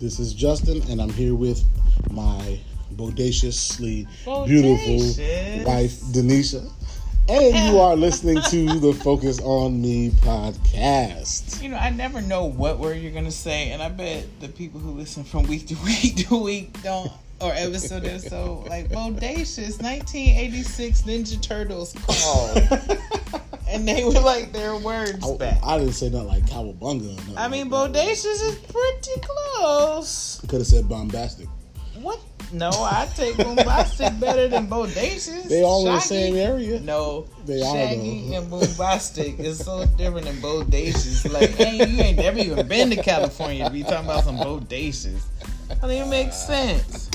This is Justin, and I'm here with my bodaciously beautiful wife, Denisha. And you are listening to the Focus on Me podcast. You know, I never know what word you're gonna say, and I bet the people who listen from week to week to week don't, or episode to episode, like bodacious 1986 Ninja Turtles called, and they were like their words I, back. I didn't say nothing like cowabunga. or nothing I mean, like bodacious is pretty close. Could have said bombastic. What? No, I take bombastic better than bodacious. They all in the same area. No, They are, Shaggy and Bombastic is so different than Bodacious. Like, hey, you ain't never even been to California to be talking about some Bodacious. I don't even make sense.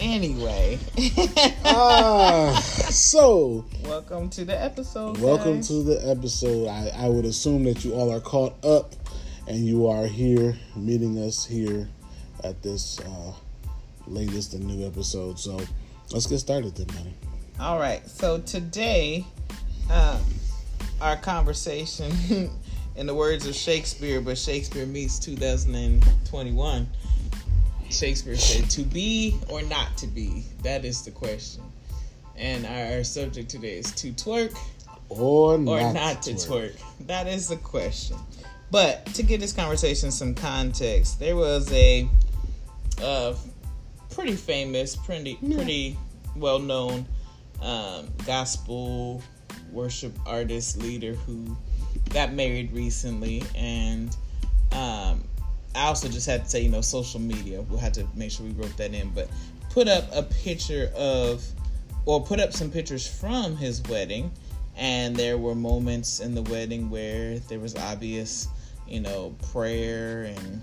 Anyway, Ah, so welcome to the episode. Welcome guys. to the episode. I, I would assume that you all are caught up and you are here meeting us here at this uh, latest and new episode. So let's get started then, man. All right, so today, um, our conversation, in the words of Shakespeare, but Shakespeare meets 2021. Shakespeare said, "To be or not to be? That is the question." And our subject today is to twerk Or, or not, not, to twerk. That is the question. But to give this conversation some context, there was a uh, pretty famous, pretty pretty well known um, gospel worship artist leader who got married recently, and um, I also just had to say, you know, social media. We'll have to make sure we wrote that in, but put up a picture of, or put up some pictures from his wedding, and there were moments in the wedding where there was obvious, you know, prayer and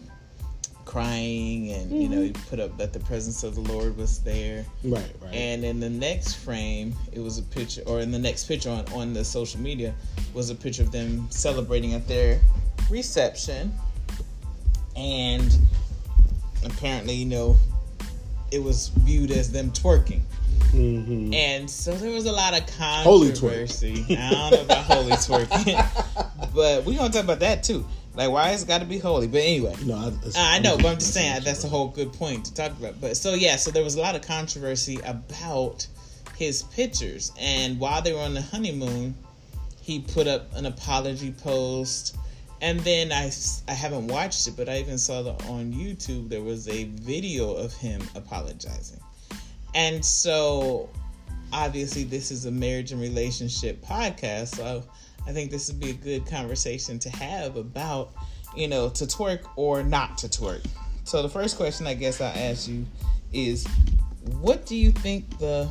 crying, and you know, he put up that the presence of the Lord was there. Right, right. And in the next frame, it was a picture, or in the next picture on, on the social media, was a picture of them celebrating at their reception. And apparently, you know, it was viewed as them twerking. hmm And so there was a lot of Holy twerk. controversy. I don't know about holy twerking, but we're going to talk about that too. Like, why it's got to be holy? But anyway. No, I, it's- uh, I know, but I'm just saying that's a whole good point to talk about. But so yeah, so there was a lot of controversy about his pictures, and while they were on the honeymoon, he put up an apology post, and then I I haven't watched it, but I even saw that on YouTube there was a video of him apologizing, and so obviously this is a marriage and relationship podcast, so I think this would be a good conversation to have about, you know, to twerk or not to twerk. So the first question I guess I'll ask you is what do you think the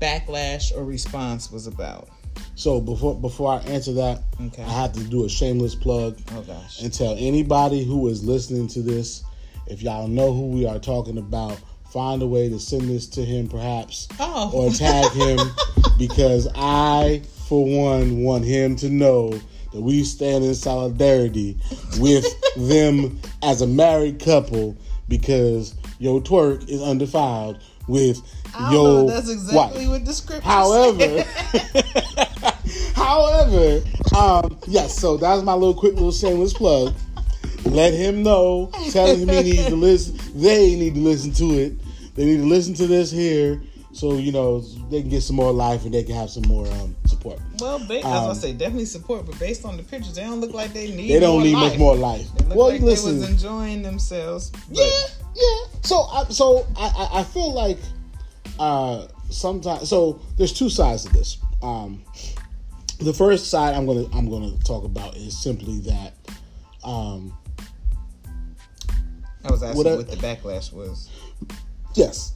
backlash or response was about? So before before I answer that, Okay. I have to do a shameless plug Oh gosh. and tell anybody who is listening to this, if y'all know who we are talking about, find a way to send this to him perhaps Oh. or tag him because I, for one, want him to know that we stand in solidarity with them as a married couple because your twerk is undefiled with I your know that's exactly wife. what the script However, however, um, yes. So that was my little quick little shameless plug. Let him know. Tell him he needs to listen. They need to listen to it. They need to listen to this here, so you know they can get some more life and they can have some more um, support. Well, ba- as Um, I say, definitely support, but based on the pictures, they don't look like they need. They don't need life. much more life. They look Well, like listen. they was enjoying themselves. Yeah, yeah. So, I, so I, I- I feel like uh, sometimes. So there's two sides to this. Um, the first side I'm gonna I'm gonna talk about is simply that. Um, I was asking What I- what the backlash was. yes,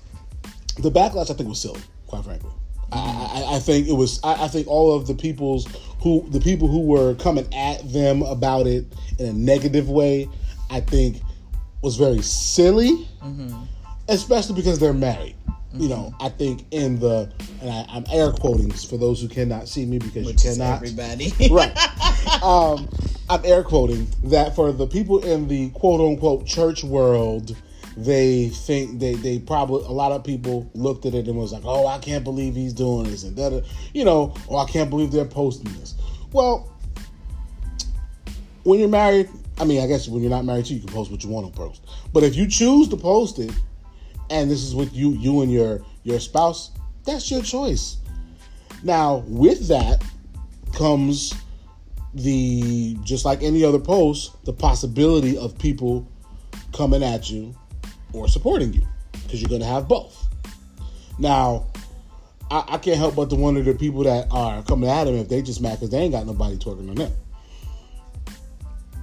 the backlash I think was silly. Quite frankly, I, I, I think it was. I, I think all of the people's who the people who were coming at them about it in a negative way, I think was very silly. especially because they're married. You know, I think in the and I, I'm air quoting for those who cannot see me because Which you cannot. everybody. Right. um, I'm air quoting that for the people in the quote unquote church world, they think they they probably a lot of people looked at it and was like, oh, I can't believe he's doing this and that, you know, or I can't believe they're posting this. Well, when you're married, I mean, I guess when you're not married to, you can post what you want to post. But if you choose to post it, and this is with you you and your your spouse, that's your choice. Now, with that comes the just like any other post, the possibility of people coming at you or supporting you because you're going to have both. Now, I, I, can't help but to wonder the people that are coming at him if they just mad because they ain't got nobody twerking on them.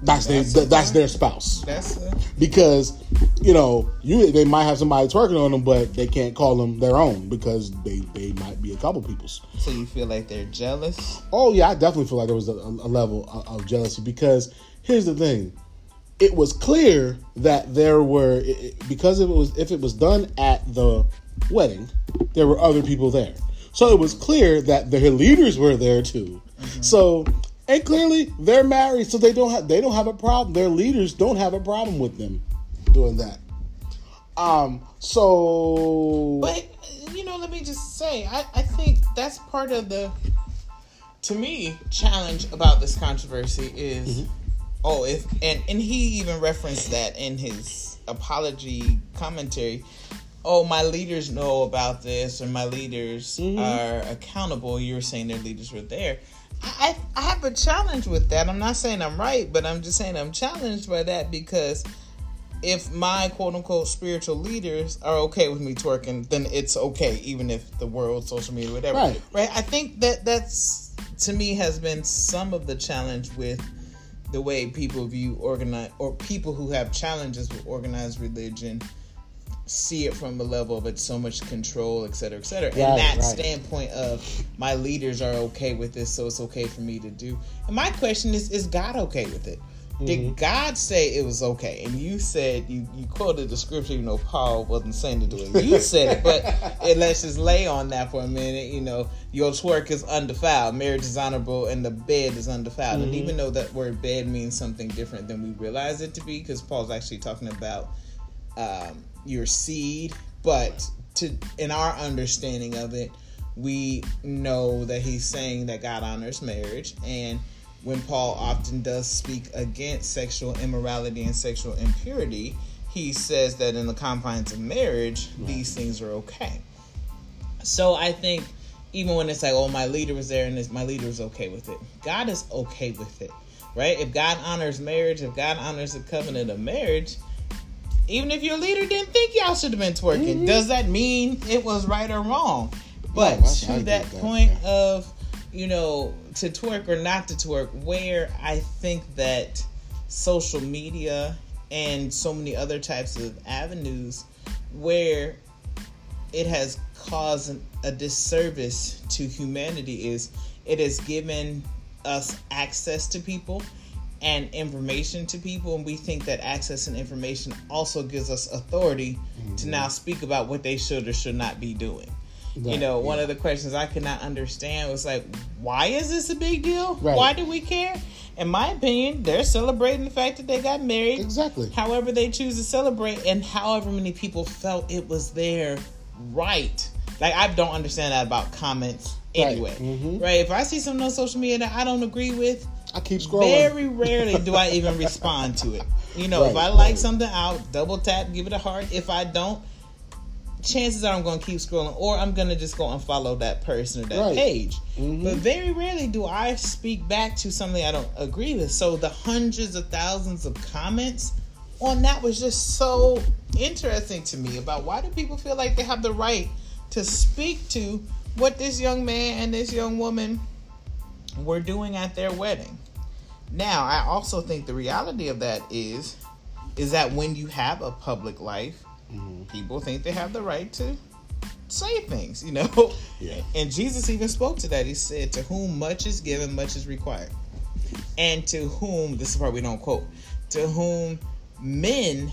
That's, that's their that's their spouse. That's a... because you know you they might have somebody twerking on them, but they can't call them their own because they they might be a couple people's. So you feel like they're jealous? Oh yeah, I definitely feel like there was a, a level of, of jealousy because here's the thing: it was clear that there were because if it was if it was done at the wedding, there were other people there. So it was clear that their leaders were there too. Mm-hmm. So and clearly they're married, so they don't have they don't have a problem. Their leaders don't have a problem with them doing that. Um. So, but you know, let me just say, I I think that's part of the, to me, challenge about this controversy is, mm-hmm. Oh, if and and he even referenced that in his apology commentary. Oh, my leaders know about this, or my leaders mm-hmm. are accountable. You were saying their leaders were there. I, I have a challenge with that. I'm not saying I'm right, but I'm just saying I'm challenged by that because if my quote unquote spiritual leaders are okay with me twerking, then it's okay, even if the world, social media, whatever. Right. Right. I think that that's to me has been some of the challenge with the way people view organize or people who have challenges with organized religion see it from the level of it's so much control, et cetera, et cetera. Right, and that right. standpoint of my leaders are okay with this, so it's okay for me to do. And my question is, is God okay with it? Mm-hmm. Did God say it was okay? And you said you, you quoted the scripture, you know, Paul wasn't saying to do it. You said it, but it, let's just lay on that for a minute. You know, your twerk is undefiled, marriage is honorable, and the bed is undefiled. Mm-hmm. And even though that word bed means something different than we realize it to be, because Paul's actually talking about um, your seed, but to in our understanding of it, we know that he's saying that God honors marriage and when Paul often does speak against sexual immorality and sexual impurity, he says that in the confines of marriage, right. these things are okay. So I think even when it's like, oh, my leader was there and this, my leader is okay with it, God is okay with it, right? If God honors marriage, if God honors the covenant of marriage, even if your leader didn't think y'all should have been twerking, mm-hmm. does that mean it was right or wrong? But to that, that point of, you know, to twerk or not to twerk, where I think that social media and so many other types of avenues where it has caused a disservice to humanity is it has given us access to people and information to people and we think that access and information also gives us authority mm-hmm. to now speak about what they should or should not be doing right. you know one of the questions i could not understand was like why is this a big deal right. why do we care in my opinion they're celebrating the fact that they got married exactly however they choose to celebrate and however many people felt it was their right like i don't understand that about comments anyway right, mm-hmm. right? if i see something on social media that i don't agree with I keep scrolling. Very rarely do I even respond to it. You know, right, if I like right. something, I'll double tap, give it a heart. If I don't, chances are I'm going to keep scrolling, or I'm going to just go and follow that person or that right. page. Mm-hmm. But very rarely do I speak back to something I don't agree with. So the hundreds of thousands of comments on that was just so interesting to me about why do people feel like they have the right to speak to what this young man and this young woman were doing at their wedding. Now, I also think the reality of that is is that when you have a public life, mm-hmm. people think they have the right to say things, you know. Yeah. And Jesus even spoke to that. He said, "To whom much is given, much is required." And to whom this is part we don't quote, to whom men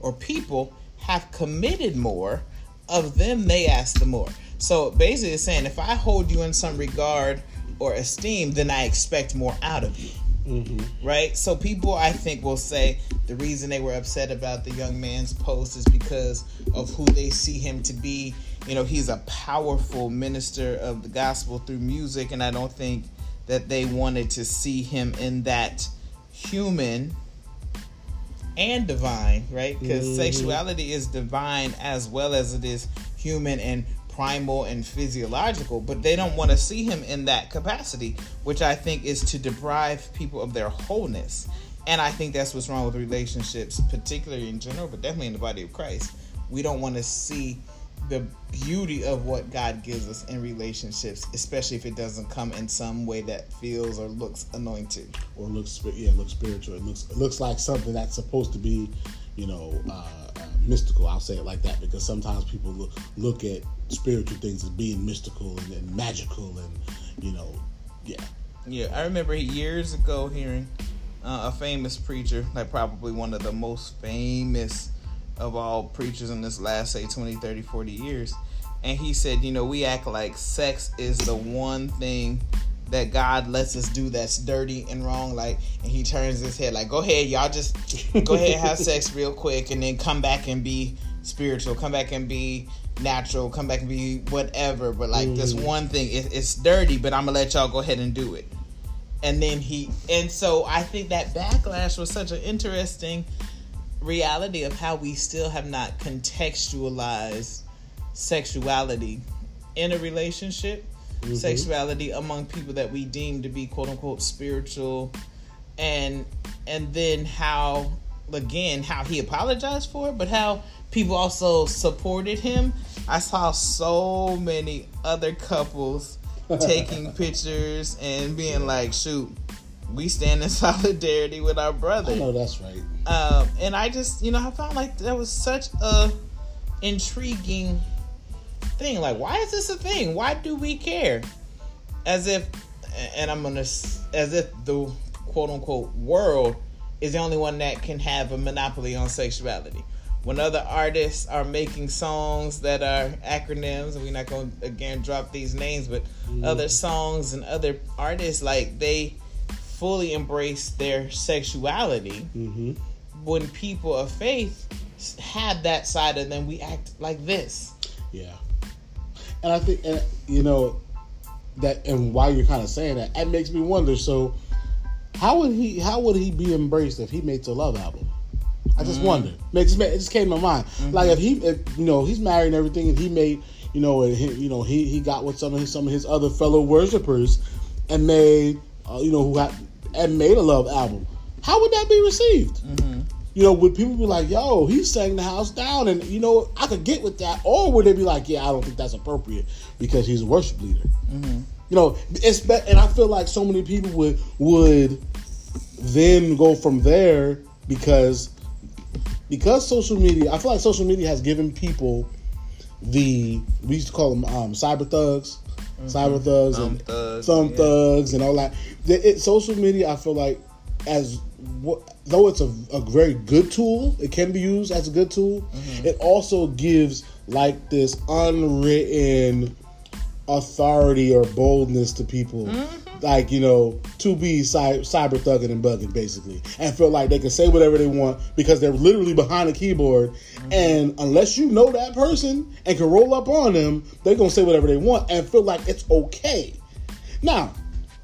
or people have committed more, of them they ask the more. So basically, it's saying if I hold you in some regard or esteem, then I expect more out of you. Mm-hmm. Right? So people, I think, will say the reason they were upset about the young man's post is because of who they see him to be. You know, he's a powerful minister of the gospel through music, and I don't think that they wanted to see him in that human and divine, right? Because mm-hmm. sexuality is divine as well as it is human and primal and physiological, but they don't want to see him in that capacity, which I think is to deprive people of their wholeness. And I think that's what's wrong with relationships, particularly in general, but definitely in the body of Christ. We don't want to see the beauty of what God gives us in relationships, especially if it doesn't come in some way that feels or looks anointed or looks yeah looks spiritual. It looks it looks like something that's supposed to be, you know, uh, uh, mystical. I'll say it like that because sometimes people look look at spiritual things as being mystical and, and magical and you know, yeah. Yeah, I remember years ago hearing uh, a famous preacher, like probably one of the most famous of all preachers in this last say 20 30 40 years and he said you know we act like sex is the one thing that god lets us do that's dirty and wrong like and he turns his head like go ahead y'all just go ahead have sex real quick and then come back and be spiritual come back and be natural come back and be whatever but like mm. this one thing it, it's dirty but i'm gonna let y'all go ahead and do it and then he and so i think that backlash was such an interesting reality of how we still have not contextualized sexuality in a relationship, mm-hmm. sexuality among people that we deem to be quote unquote spiritual, and and then how again how he apologized for it, but how people also supported him. I saw so many other couples taking pictures and being like, shoot, we stand in solidarity with our brother. I know that's right. Um, and I just, you know, I found like that was such a intriguing thing. Like, why is this a thing? Why do we care? As if, and I'm gonna, as if the quote unquote world is the only one that can have a monopoly on sexuality. When other artists are making songs that are acronyms, and we're not going to again drop these names, but mm. other songs and other artists, like they fully embrace their sexuality. Mm-hmm when people of faith have that side of them, we act like this. Yeah, and I think, and you know, that, and why you're kind of saying that, it makes me wonder. So, how would he? How would he be embraced if he made a love album? I just mm-hmm. wonder. It just, it just came to my mind. Mm-hmm. Like if he, if, you know, he's married and everything, and he made, you know, and he, you know, he he got with some of his some of his other fellow worshipers, and made, uh, you know, who had and made a love album. How would that be received? Mm-hmm you know, would people be like, "Yo, he sang the house down," and you know, I could get with that, or would they be like, "Yeah, I don't think that's appropriate because he's a worship leader." Mm-hmm. You know, it's be- and I feel like so many people would would then go from there because because social media. I feel like social media has given people the we used to call them um, cyber thugs. Mm-hmm. Cyber thugs and thugs, some yeah. thugs and all that. It, social media, I feel like, as though it's a, a very good tool, it can be used as a good tool. Mm-hmm. It also gives like this unwritten authority or boldness to people. Mm-hmm. Like, you know, to be cy- cyber thugging and bugging, basically. And feel like they can say whatever they want because they're literally behind a keyboard. Mm-hmm. And unless you know that person and can roll up on them, they're going to say whatever they want and feel like it's okay. Now,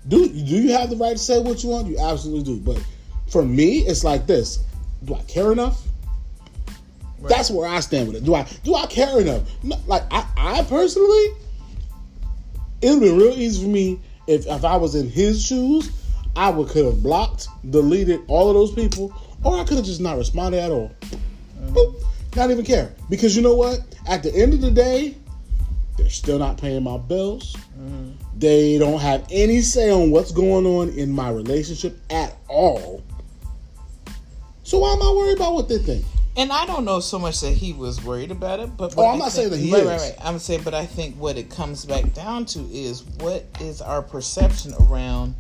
do, do you have the right to say what you want? You absolutely do. But for me, it's like this: Do I care enough? Right. That's where I stand with it. Do I do I care enough? No, like I, I personally, it would be real easy for me if if I was in his shoes. I would could have blocked, deleted all of those people, or I could have just not responded at all. Mm-hmm. Boop, not even care because you know what? At the end of the day, they're still not paying my bills. Mm-hmm. They don't have any say on what's going on in my relationship at all. So why am I worried about what they think? And I don't know so much that he was worried about it, but oh, I'm not think, saying that he right, is. Right, right. I'm saying, but I think what it comes back down to is what is our perception around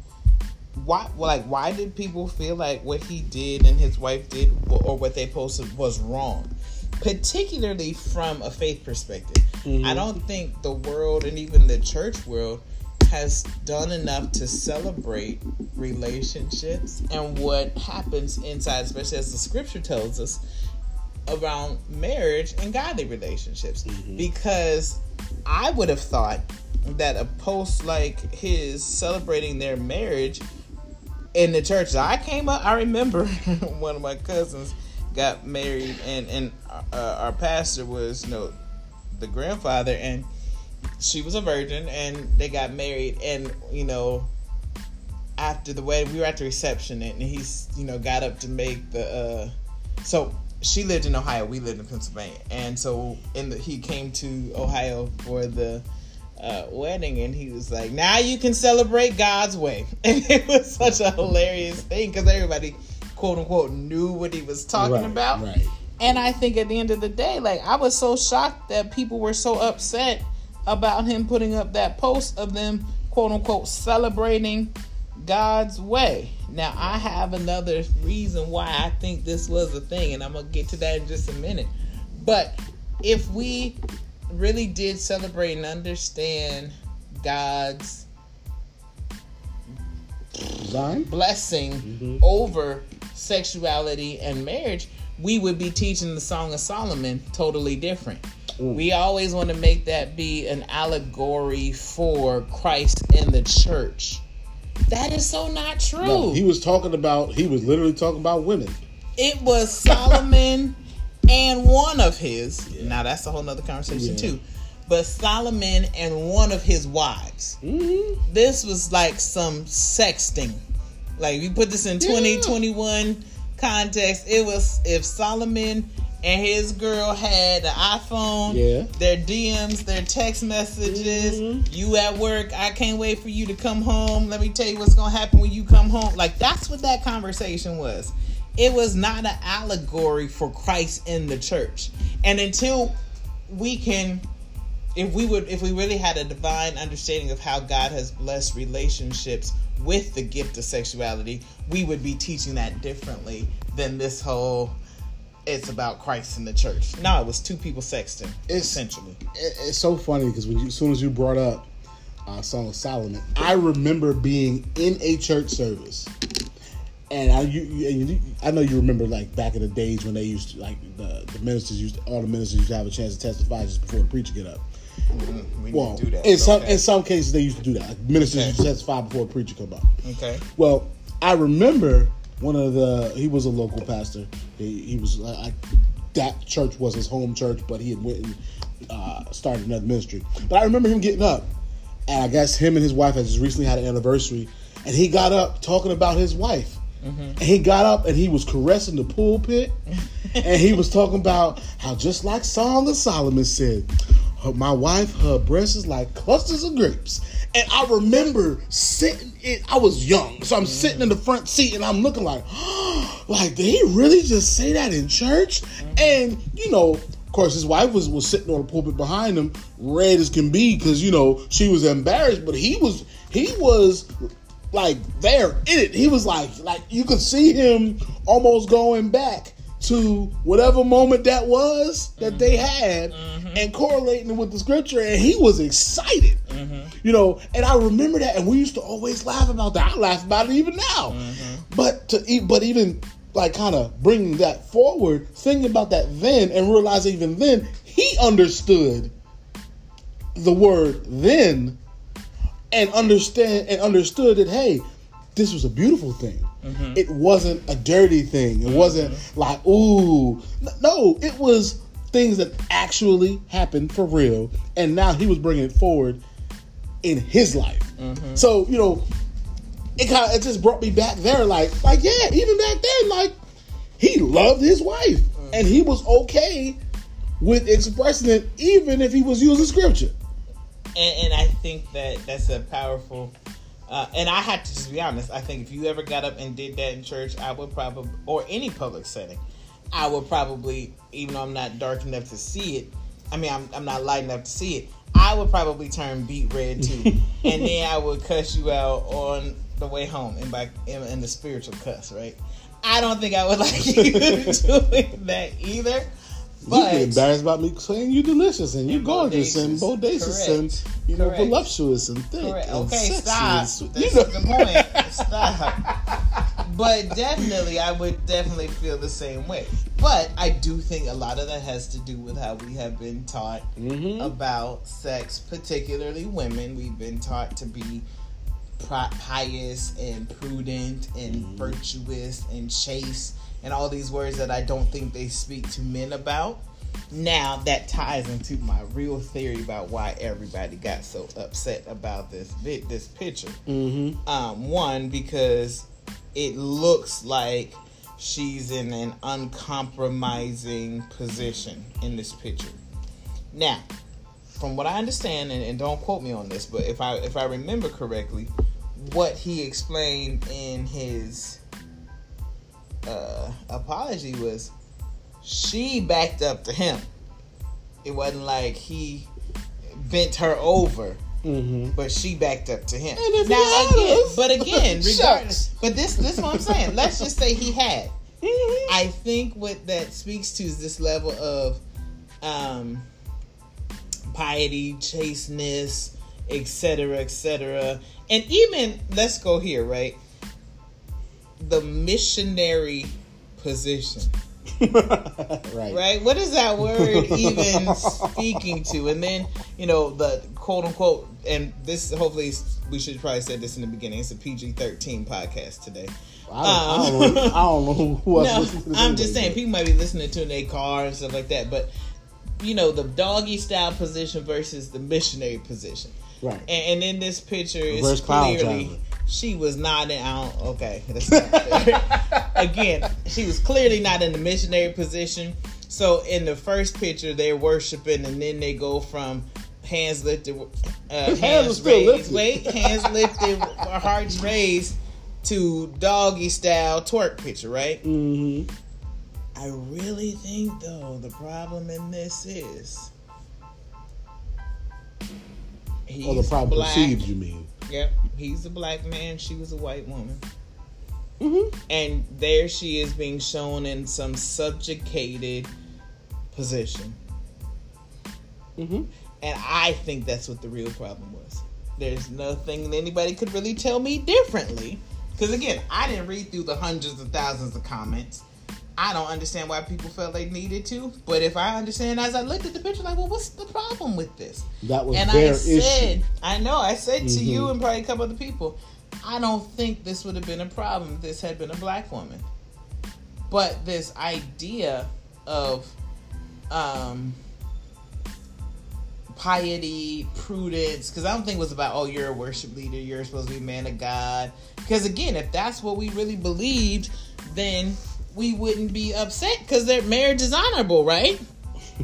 why, like, why did people feel like what he did and his wife did, or what they posted, was wrong? Particularly from a faith perspective, mm-hmm. I don't think the world and even the church world has done enough to celebrate relationships and what happens inside, especially as the scripture tells us around marriage and godly relationships. Mm-hmm. Because I would have thought that a post like his celebrating their marriage in the church I came up, I remember one of my cousins got married, and and uh, our pastor was you know the grandfather, and she was a virgin, and they got married, and you know after the wedding, we were at the reception, and he's you know got up to make the. Uh, so she lived in Ohio, we lived in Pennsylvania, and so in the, he came to Ohio for the uh, wedding, and he was like, "Now you can celebrate God's way," and it was such a hilarious thing because everybody, quote unquote, knew what he was talking Right, about. right. And I think at the end of the day, like I was so shocked that people were so upset about him putting up that post of them, quote unquote, celebrating God's way. Now I have another reason why I think this was a thing, and I'm gonna get to that in just a minute. But if we really did celebrate and understand God's Design. blessing mm-hmm. over sexuality and marriage, we would be teaching the Song of Solomon totally different. We always want to make that be an allegory for Christ and the church. That is so not true. No, he was talking about. He was literally talking about women. it was Solomon and one of his. Now that's a whole nother conversation Yeah. too. But Solomon and one of his wives. Mm-hmm. This was like some sexting. Like we put this in 2021 context, it was if Solomon and his girl had an iPhone, Yeah. their DMs, their text messages, mm-hmm. you at work, I can't wait for you to come home. Let me tell you what's gonna happen when you come home. Like that's what that conversation was. It was not an allegory for Christ in the church. And until we can if we would if we really had a divine understanding of how God has blessed relationships with the gift of sexuality, we would be teaching that differently than this whole it's about Christ in the church. No, it was two people sexting, It's- essentially. It- it's so funny because when you, as soon as you brought up uh, Song of Solomon, I remember being in a church service, and I you, you, and you, I know you remember like back in the days when they used to like the, the ministers used all the ministers used to have a chance to testify just before the preacher get up. We Well, need to do that. in some okay. in some cases they used to do that. Like ministers Okay. used to testify before the preacher come up. okay. Well, I remember one of the he was a local pastor. He, he was I, that church was his home church, but he had went and uh, started another ministry. But I remember him getting up, and I guess him and his wife had just recently had an anniversary, and he got up talking about his wife. And he got up and he was caressing the pulpit, and he was talking about how just like Song of Solomon said, my wife, her breasts is like clusters of grapes. And I remember sitting in, I was young, so I'm sitting in the front seat and I'm looking like, like, did he really just say that in church? And, you know, of course, his wife was, was sitting on the pulpit behind him, red as can be, because, you know, she was embarrassed, but he was, he was like there in it. He was like, like you could see him almost going back to whatever moment that was that they mm-hmm. had mm-hmm. and correlating it with the scripture and he was excited. Mm-hmm. You know and i remember that and we used to always laugh about that. I laugh about it even now. But to but even like kind of bringing that forward thinking about that then and realizing even then he understood the word then and understand and understood that hey this was a beautiful thing Mm-hmm. it wasn't a dirty thing. It wasn't mm-hmm. like ooh. No it was things that actually happened for real. And now he was bringing it forward in his life. Mm-hmm. So you know it kind of it just brought me back there. Like like yeah even back then like he loved his wife. And he was okay with expressing it even if he was using scripture. And, and I think that that's a powerful. Uh, and I have to just be honest. I think if you ever got up and did that in church, I would probably, or any public setting, I would probably, even though I'm not dark enough to see it. I mean, I'm, I'm not light enough to see it. I would probably turn beet red too, and then I would cuss you out on the way home, and by in, in the spiritual cuss, right? I don't think I would like you doing that either. You get But embarrassed about me saying you're delicious and you And gorgeous and bodacious. bodacious and you know Correct. voluptuous and thick Correct. and Okay, sexy stop. and You know- the point. Stop. But definitely, I would definitely feel the same way. But I do think a lot of that has to do with how we have been taught Mhm. about sex, particularly women. We've been taught to be pious and prudent and mm-hmm. virtuous and chaste and all these words that I don't think they speak to men about. Now that ties into my real theory about why everybody got so upset about this this picture. Mm-hmm. Um, one because it looks like she's in an uncompromising position in this picture. Now, from what I understand, and, and, don't quote me on this, but if I if I remember correctly, what he explained in his uh, apology was she backed up to him. It wasn't like he bent her over. Mm-hmm. But she backed up to him. Now again, but again, regardless. but this this is what I'm saying. Let's just say he had. Mm-hmm. I think what that speaks to is this level of um, piety, chasteness, etc., etc. And even let's go here, right? The missionary position. right. Right? What is that word even speaking to? And then, you know, the quote unquote, and this hopefully we should probably say this in the beginning. It's a PG 13 podcast today. I don't, um, I don't, know, I don't know who no, I'm just saying, people might be listening to in their car and stuff like that, but you know, the doggy style position versus the missionary position. Right. And, and in this picture, it's clearly she was not in. I don't, okay, not again, she was clearly not in the missionary position. So in the first picture, they're worshiping, and then they go from hands lifted, uh, hands, hands raised, lifted. wait, hands lifted, hearts raised, to doggy style twerk picture, right? Mm-hmm. I really think though the problem in this is he's oh, the problem black. perceived. You mean? Yep, he's a black man. She was a white woman. Mm-hmm. And there she is being shown in some subjugated position. Mm-hmm. And I think that's what the real problem was. There's nothing anybody could really tell me differently. Because again, I didn't read through the hundreds of thousands of comments. I don't understand why people felt they needed to. But if I understand, as I looked at the picture, like, well, what's the problem with this? That was and their I said, issue. I know, I said mm-hmm. to you mm-hmm. and probably a couple other people, I don't think this would have been a problem if this had been a black woman. But this idea of um, piety, prudence, because I don't think it was about, oh, you're a worship leader, you're supposed to be a man of God. Because again, if that's what we really believed, then we wouldn't be upset because their marriage is honorable, right?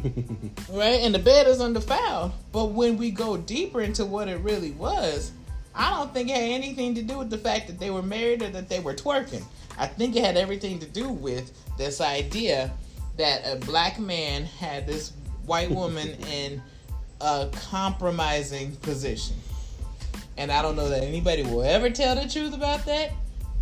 right? And the bed is undefiled. But when we go deeper into what it really was, I don't think it had anything to do with the fact that they were married or that they were twerking. I think it had everything to do with this idea that a black man had this white woman in a compromising position. And I don't know that anybody will ever tell the truth about that.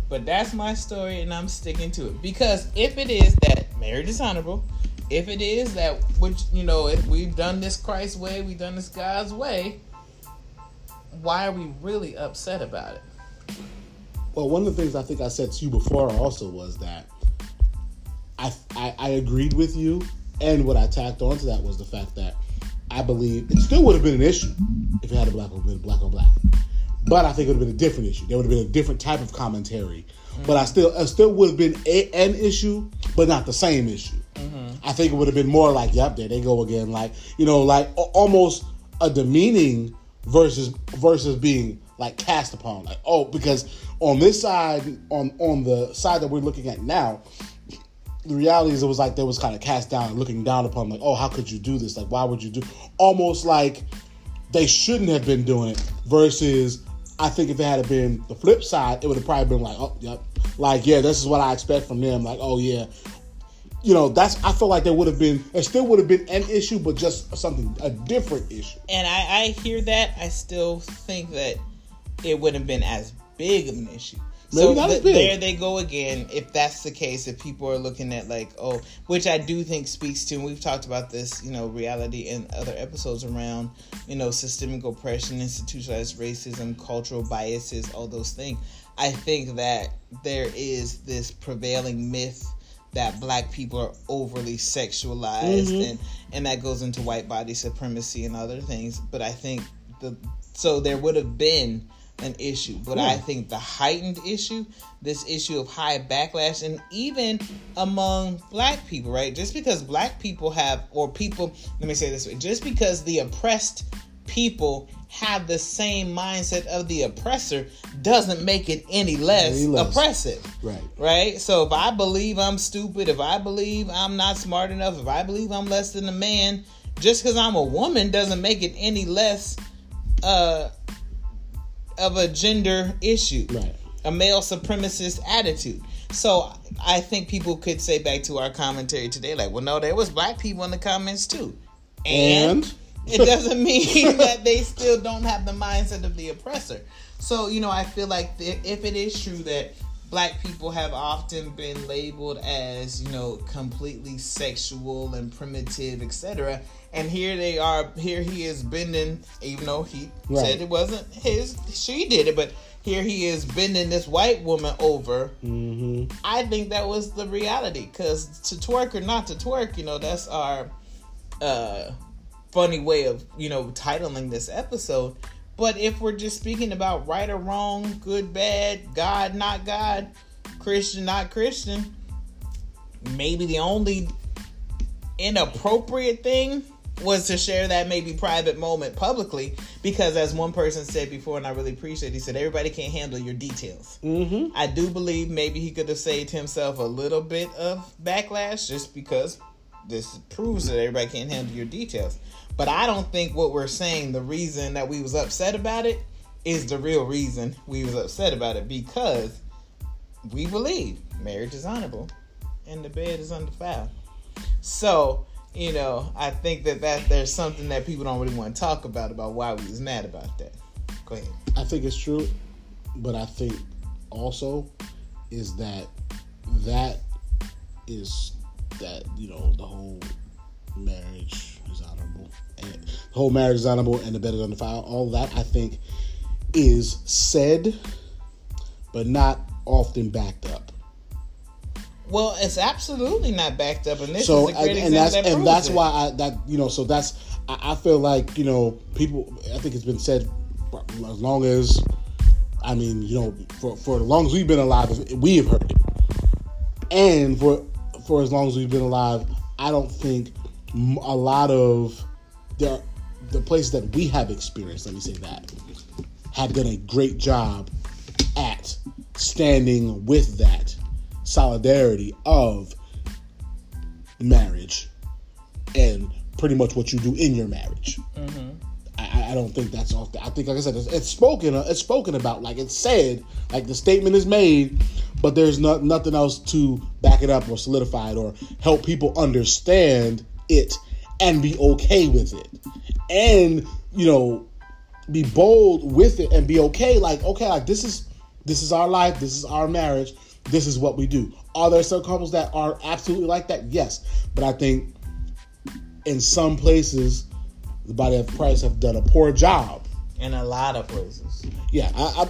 But that's my story, and I'm sticking to it because if it is that marriage is honorable, if it is that which you know, if we've done this Christ way, we've done this God's way, why are we really upset about it? Well, one of the things I think I said to you before also was that I, I, I agreed with you, and what I tacked onto that was the fact that I believe it still would have been an issue if it had a black on black on black. But I think it would have been a different issue. There would have been a different type of commentary. Mm-hmm. But I still, it still would have been a, an issue, but not the same issue. Mm-hmm. I think it would have been more like, yep, there they go again. Like you know, like almost a demeaning versus versus being like cast upon. Like oh, because on this side, on on the side that we're looking at now, the reality is it was like they was kind of cast down and looking down upon like oh how could you do this like why would you do almost like they shouldn't have been doing it versus I think if it had been the flip side, it would have probably been like, oh, yep, like yeah, this is what I expect from them. Like, oh yeah, you know, that's I feel like there would have been, there still would have been an issue, but just something a different issue. And I, I hear that. I still think that it wouldn't have been as big of an issue so th- there they go again. If that's the case, if people are looking at like, oh, which I do think speaks to, and we've talked about this, you know, reality in other episodes around, you know, systemic oppression, institutionalized racism, cultural biases, all those things. I think that there is this prevailing myth that black people are overly sexualized, mm-hmm. and and that goes into white body supremacy and other things. But I think the so there would have been an issue. But I think the heightened issue, this issue of high backlash, and even among black people, right? Just because black people have, or people, let me say this way, just because the oppressed people have the same mindset of the oppressor doesn't make it any less, Any less. oppressive. Right. Right? So if I believe I'm stupid, if I believe I'm not smart enough, if I believe I'm less than a man, just because I'm a woman doesn't make it any less uh, of a gender issue, Right. a male supremacist attitude. So I think people could say back to our commentary today, like, well, no, there was black people in the comments too, And it doesn't mean that they still don't have the mindset of the oppressor. So, you know, I feel like if it is true that black people have often been labeled as, you know, completely sexual and primitive, etc., and here they are, here he is bending, even though he Right. said it wasn't his, she did it, but here he is bending this white woman over. Mhm. I think that was the reality because to twerk or not to twerk, you know, that's our uh, funny way of you know titling this episode. But if we're just speaking about right or wrong, good, bad, God, not God, Christian, not Christian, maybe the only inappropriate thing was to share that maybe private moment publicly because as one person said before and I really appreciate it, he said everybody can't handle your details. Mhm. I do believe maybe he could have saved himself a little bit of backlash just because this proves that everybody can't handle your details. But I don't think what we're saying, the reason that we was upset about it, is the real reason we was upset about it because we believe marriage is honorable and the bed is undefiled. So, you know, I think that, that there's something that people don't really want to talk about about why we was mad about that. Go ahead. I think it's true, but I think also is that that is that you know the whole marriage is honorable and the whole marriage is honorable and the bed is undefiled. All that I think is said, but not often backed up. Well, it's absolutely not backed up, and this so is a great and, and example that's that and that's it. why I that you know so that's I, I feel like you know people I think it's been said as long as I mean you know for for as long as we've been alive we have heard it and for for as long as we've been alive I don't think a lot of the the places that we have experienced let me say that have done a great job at standing with that solidarity of marriage and pretty much what you do in your marriage. Mm-hmm. I, I don't think that's off. The, I think, like I said, it's, it's spoken. Uh, it's spoken about. Like it's said. Like the statement is made, but there's not nothing else to back it up or solidify it or help people understand it and be okay with it, and you know, be bold with it and be okay. Like okay, like this is this is our life. This is our marriage. This is what we do. Are there some couples that are absolutely like that? Yes, but I think in some places the body of Christ have done a poor job. in a lot of places. Yeah, I, I,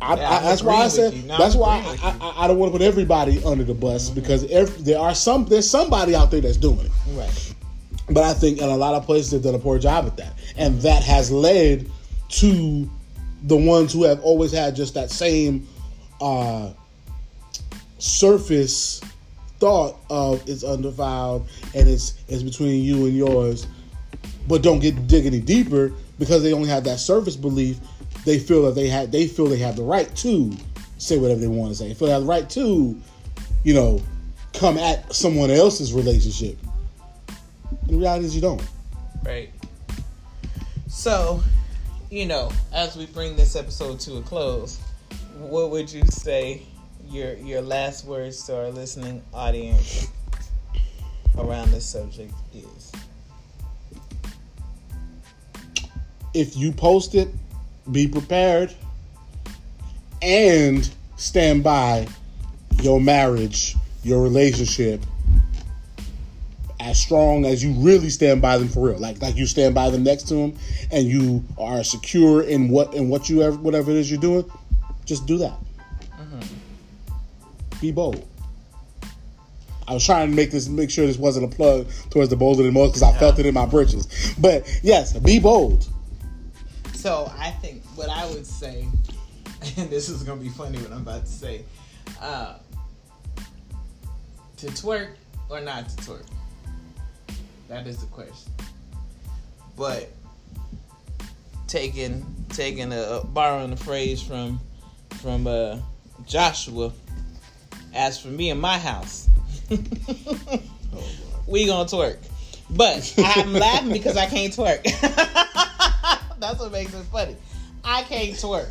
I, Yeah, I, that's why I said. That's why I. Mm-hmm. Don't want to put everybody under the bus because if there are some there's somebody out there that's doing it. Right. But I think in a lot of places they've done a poor job at that, and that has led to the ones who have always had just that same uh, surface thought of it's undefiled and it's it's between you and yours, but don't get dig any deeper because they only have that surface belief. They feel that they had they feel they have the right to say whatever they want to say. They feel they have the right to, you know, come at someone else's relationship. The reality is you don't. Right. So, you know, as we bring this episode to a close, what would you say your your last words to our listening audience around this subject is? If you post it, be prepared and stand by your marriage, your relationship as strong as you really stand by them for real. Like like you stand by them next to them and you are secure in what in what you ever whatever it is you're doing, just do that. Be bold. I was trying to make this make sure this wasn't a plug towards the bolder than most because I felt it in my britches. But yes, be bold. So I think what I would say and this is gonna be funny what I'm about to say. Uh, to twerk or not to twerk? That is the question. But taking taking a borrowing the phrase from from uh, Joshua. As for me and my house, we gonna twerk. But I'm laughing because I can't twerk. That's what makes it funny. I can't twerk.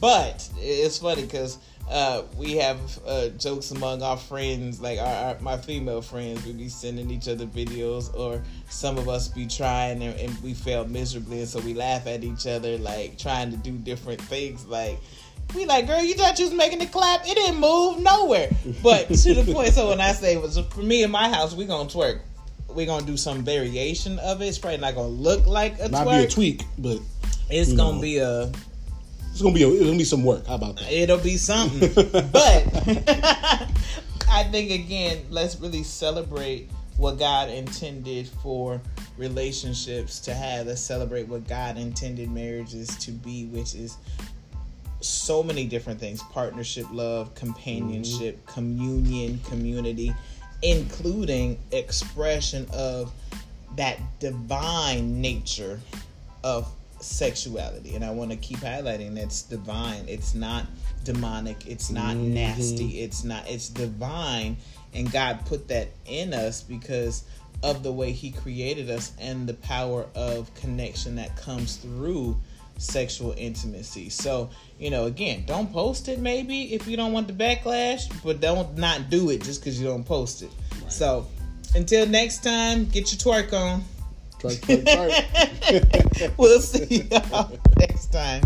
But it's funny because uh, we have uh, jokes among our friends, like our, our, my female friends. We be sending each other videos, or some of us be trying and, and we fail miserably, and so we laugh at each other, like trying to do different things. Like we like, girl, you thought you was making it clap? It didn't move nowhere. But to the point, so when I say was for me in my house, we gonna twerk. We gonna do some variation of it. It's probably not gonna look like a Not twerk. be a tweak, but it's gonna know. be a it's gonna be a, it's gonna be some work. How about that? It'll be something. but I think again, let's really celebrate what God intended for relationships to have. Let's celebrate what God intended marriages to be, which is so many different things partnership, love, companionship, mm-hmm. communion, community, including expression of that divine nature of sexuality. And I want to keep highlighting that's divine. It's not demonic, it's not Mhm. nasty, it's not, it's divine. And God put that in us because of the way He created us and the power of connection that comes through sexual intimacy. So, you know, again, don't post it maybe if you don't want the backlash, but don't not do it just because you don't post it. Right. So, until next time, get your twerk on. Twerk, twerk, twerk. we'll see y'all next time.